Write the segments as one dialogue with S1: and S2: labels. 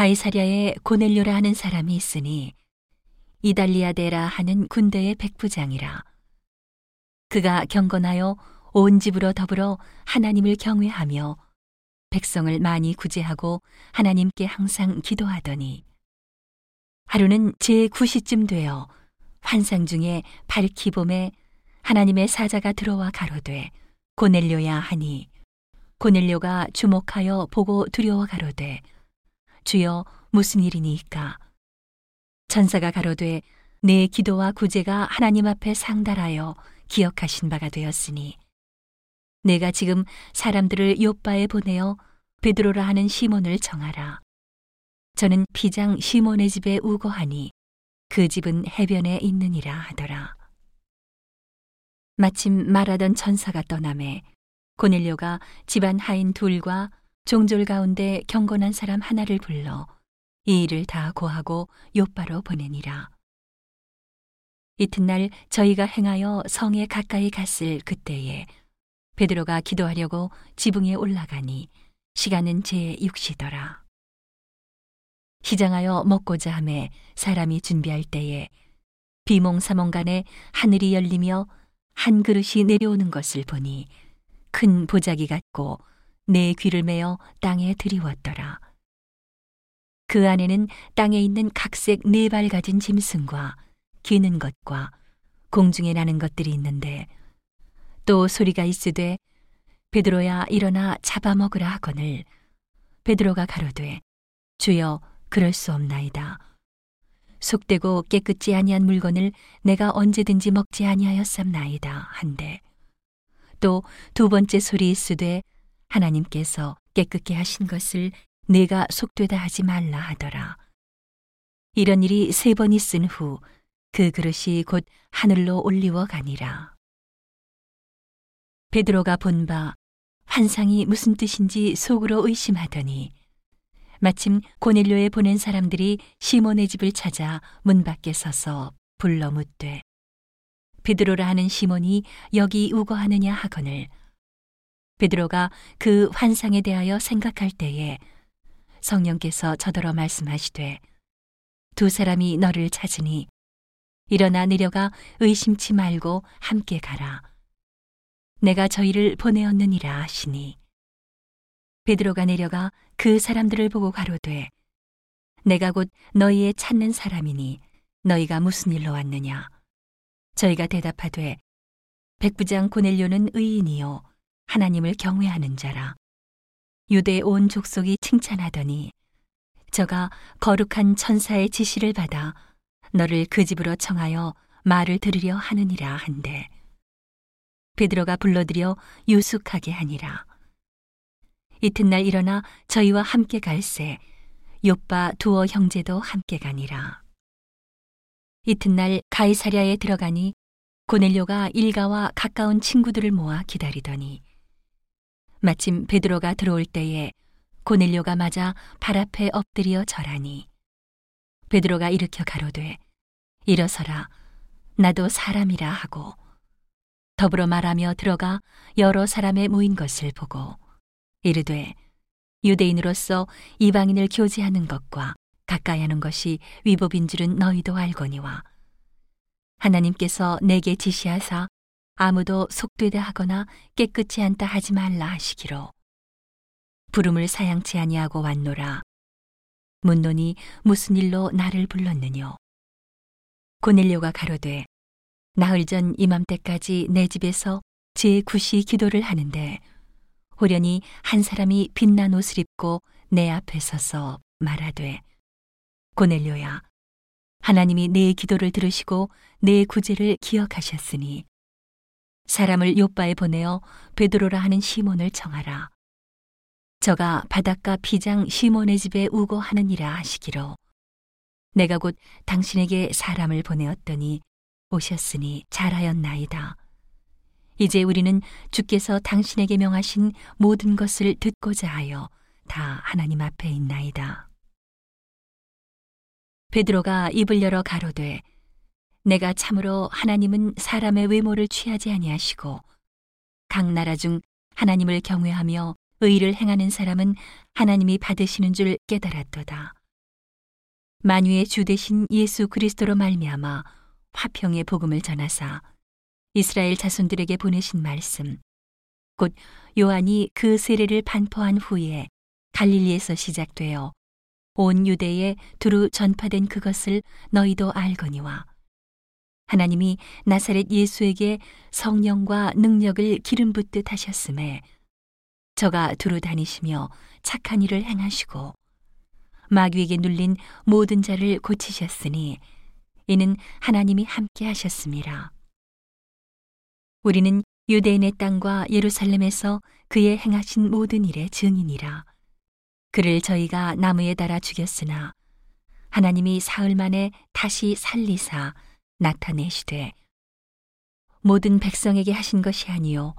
S1: 가이사랴에 고넬료라 하는 사람이 있으니 이달리아데라 하는 군대의 백부장이라. 그가 경건하여 온 집으로 더불어 하나님을 경외하며 백성을 많이 구제하고 하나님께 항상 기도하더니 하루는 제 9시쯤 되어 환상 중에 밝히 봄에 하나님의 사자가 들어와 가로되 고넬료야 하니 고넬료가 주목하여 보고 두려워 가로되 주여 무슨 일이니까? 천사가 가로되 내 기도와 구제가 하나님 앞에 상달하여 기억하신 바가 되었으니 내가 지금 사람들을 요바에 보내어 베드로라 하는 시몬을 정하라. 저는 피장 시몬의 집에 우거하니 그 집은 해변에 있느니라 하더라. 마침 말하던 천사가 떠남에 고넬료가 집안 하인 둘과 종졸 가운데 경건한 사람 하나를 불러 이 일을 다 고하고 요바로 보내니라. 이튿날 저희가 행하여 성에 가까이 갔을 그때에 베드로가 기도하려고 지붕에 올라가니 시간은 제 6시더라. 시장하여 먹고자 함에 사람이 준비할 때에 비몽사몽간에 하늘이 열리며 한 그릇이 내려오는 것을 보니 큰 보자기 같고 내 귀를 메어 땅에 들이웠더라. 그 안에는 땅에 있는 각색 네 발 가진 짐승과 기는 것과 공중에 나는 것들이 있는데 또 소리가 있으되 베드로야 일어나 잡아먹으라 하거늘 베드로가 가로되 주여 그럴 수 없나이다. 속되고 깨끗지 아니한 물건을 내가 언제든지 먹지 아니하였삼나이다 한데 또 두 번째 소리 있으되 하나님께서 깨끗게 하신 것을 내가 속되다 하지 말라 하더라. 이런 일이 세 번 있은 후 그 그릇이 곧 하늘로 올리워 가니라. 베드로가 본 바 환상이 무슨 뜻인지 속으로 의심하더니 마침 고넬료에 보낸 사람들이 시몬의 집을 찾아 문 밖에 서서 불러 묻되 베드로라 하는 시몬이 여기 우거하느냐 하거늘 베드로가 그 환상에 대하여 생각할 때에 성령께서 저더러 말씀하시되 두 사람이 너를 찾으니 일어나 내려가 의심치 말고 함께 가라. 내가 저희를 보내었느니라 하시니. 베드로가 내려가 그 사람들을 보고 가로되 내가 곧 너희의 찾는 사람이니 너희가 무슨 일로 왔느냐? 저희가 대답하되 백부장 고넬료는 의인이요 하나님을 경외하는 자라. 유대 온 족속이 칭찬하더니 저가 거룩한 천사의 지시를 받아 너를 그 집으로 청하여 말을 들으려 하느니라 한데 베드로가 불러들여 유숙하게 하니라. 이튿날 일어나 저희와 함께 갈새 요빠 두어 형제도 함께 가니라. 이튿날 가이사랴에 들어가니 고넬료가 일가와 가까운 친구들을 모아 기다리더니 마침 베드로가 들어올 때에 고넬료가 맞아 발 앞에 엎드려 절하니 베드로가 일으켜 가로되 일어서라 나도 사람이라 하고 더불어 말하며 들어가 여러 사람의 모인 것을 보고 이르되 유대인으로서 이방인을 교제하는 것과 가까이 하는 것이 위법인 줄은 너희도 알거니와 하나님께서 내게 지시하사 아무도 속되다 하거나 깨끗이 않다 하지 말라 하시기로. 부름을 사양치 아니하고 왔노라. 문논이 무슨 일로 나를 불렀느뇨? 고넬료가 가로되 나흘 전 이맘때까지 내 집에서 제 구시 기도를 하는데 호련히 한 사람이 빛난 옷을 입고 내 앞에 서서 말하되 고넬료야 하나님이 내 기도를 들으시고 내 구제를 기억하셨으니 사람을 요바에 보내어 베드로라 하는 시몬을 청하라. 저가 바닷가 비장 시몬의 집에 우고하느니라 하시기로 내가 곧 당신에게 사람을 보내었더니 오셨으니 잘하였나이다. 이제 우리는 주께서 당신에게 명하신 모든 것을 듣고자 하여 다 하나님 앞에 있나이다. 베드로가 입을 열어 가로되 내가 참으로 하나님은 사람의 외모를 취하지 아니하시고 각 나라 중 하나님을 경외하며 의를 행하는 사람은 하나님이 받으시는 줄 깨달았도다. 만유의 주 대신 예수 그리스도로 말미암아 화평의 복음을 전하사 이스라엘 자손들에게 보내신 말씀 곧 요한이 그 세례를 반포한 후에 갈릴리에서 시작되어 온 유대에 두루 전파된 그것을 너희도 알거니와 하나님이 나사렛 예수에게 성령과 능력을 기름 붓듯 하셨음에 저가 두루 다니시며 착한 일을 행하시고 마귀에게 눌린 모든 자를 고치셨으니 이는 하나님이 함께 하셨습니다. 우리는 유대인의 땅과 예루살렘에서 그의 행하신 모든 일의 증인이라. 그를 저희가 나무에 달아 죽였으나 하나님이 사흘 만에 다시 살리사 나타내시되 모든 백성에게 하신 것이 아니요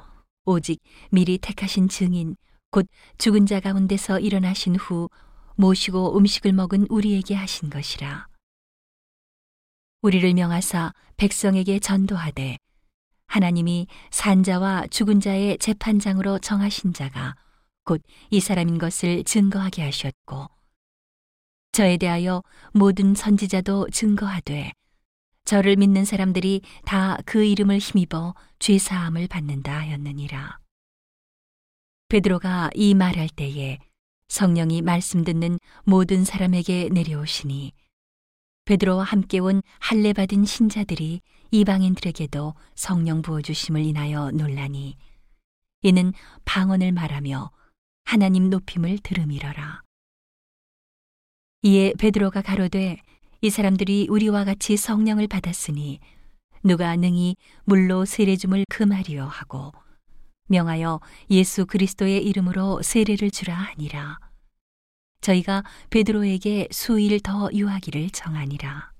S1: 오직 미리 택하신 증인 곧 죽은 자 가운데서 일어나신 후 모시고 음식을 먹은 우리에게 하신 것이라. 우리를 명하사 백성에게 전도하되 하나님이 산자와 죽은 자의 재판장으로 정하신 자가 곧 이 사람인 것을 증거하게 하셨고 저에 대하여 모든 선지자도 증거하되 저를 믿는 사람들이 다 그 이름을 힘입어 죄 사함을 받는다 하였느니라. 베드로가 이 말할 때에 성령이 말씀 듣는 모든 사람에게 내려오시니 베드로와 함께 온 할례 받은 신자들이 이방인들에게도 성령 부어 주심을 인하여 논라니 이는 방언을 말하며 하나님 높임을 들음이러라. 이에 베드로가 가로되 이 사람들이 우리와 같이 성령을 받았으니 누가 능히 물로 세례줌을 금하리요 하고 명하여 예수 그리스도의 이름으로 세례를 주라 하니라. 저희가 베드로에게 수일 더 유하기를 정하니라.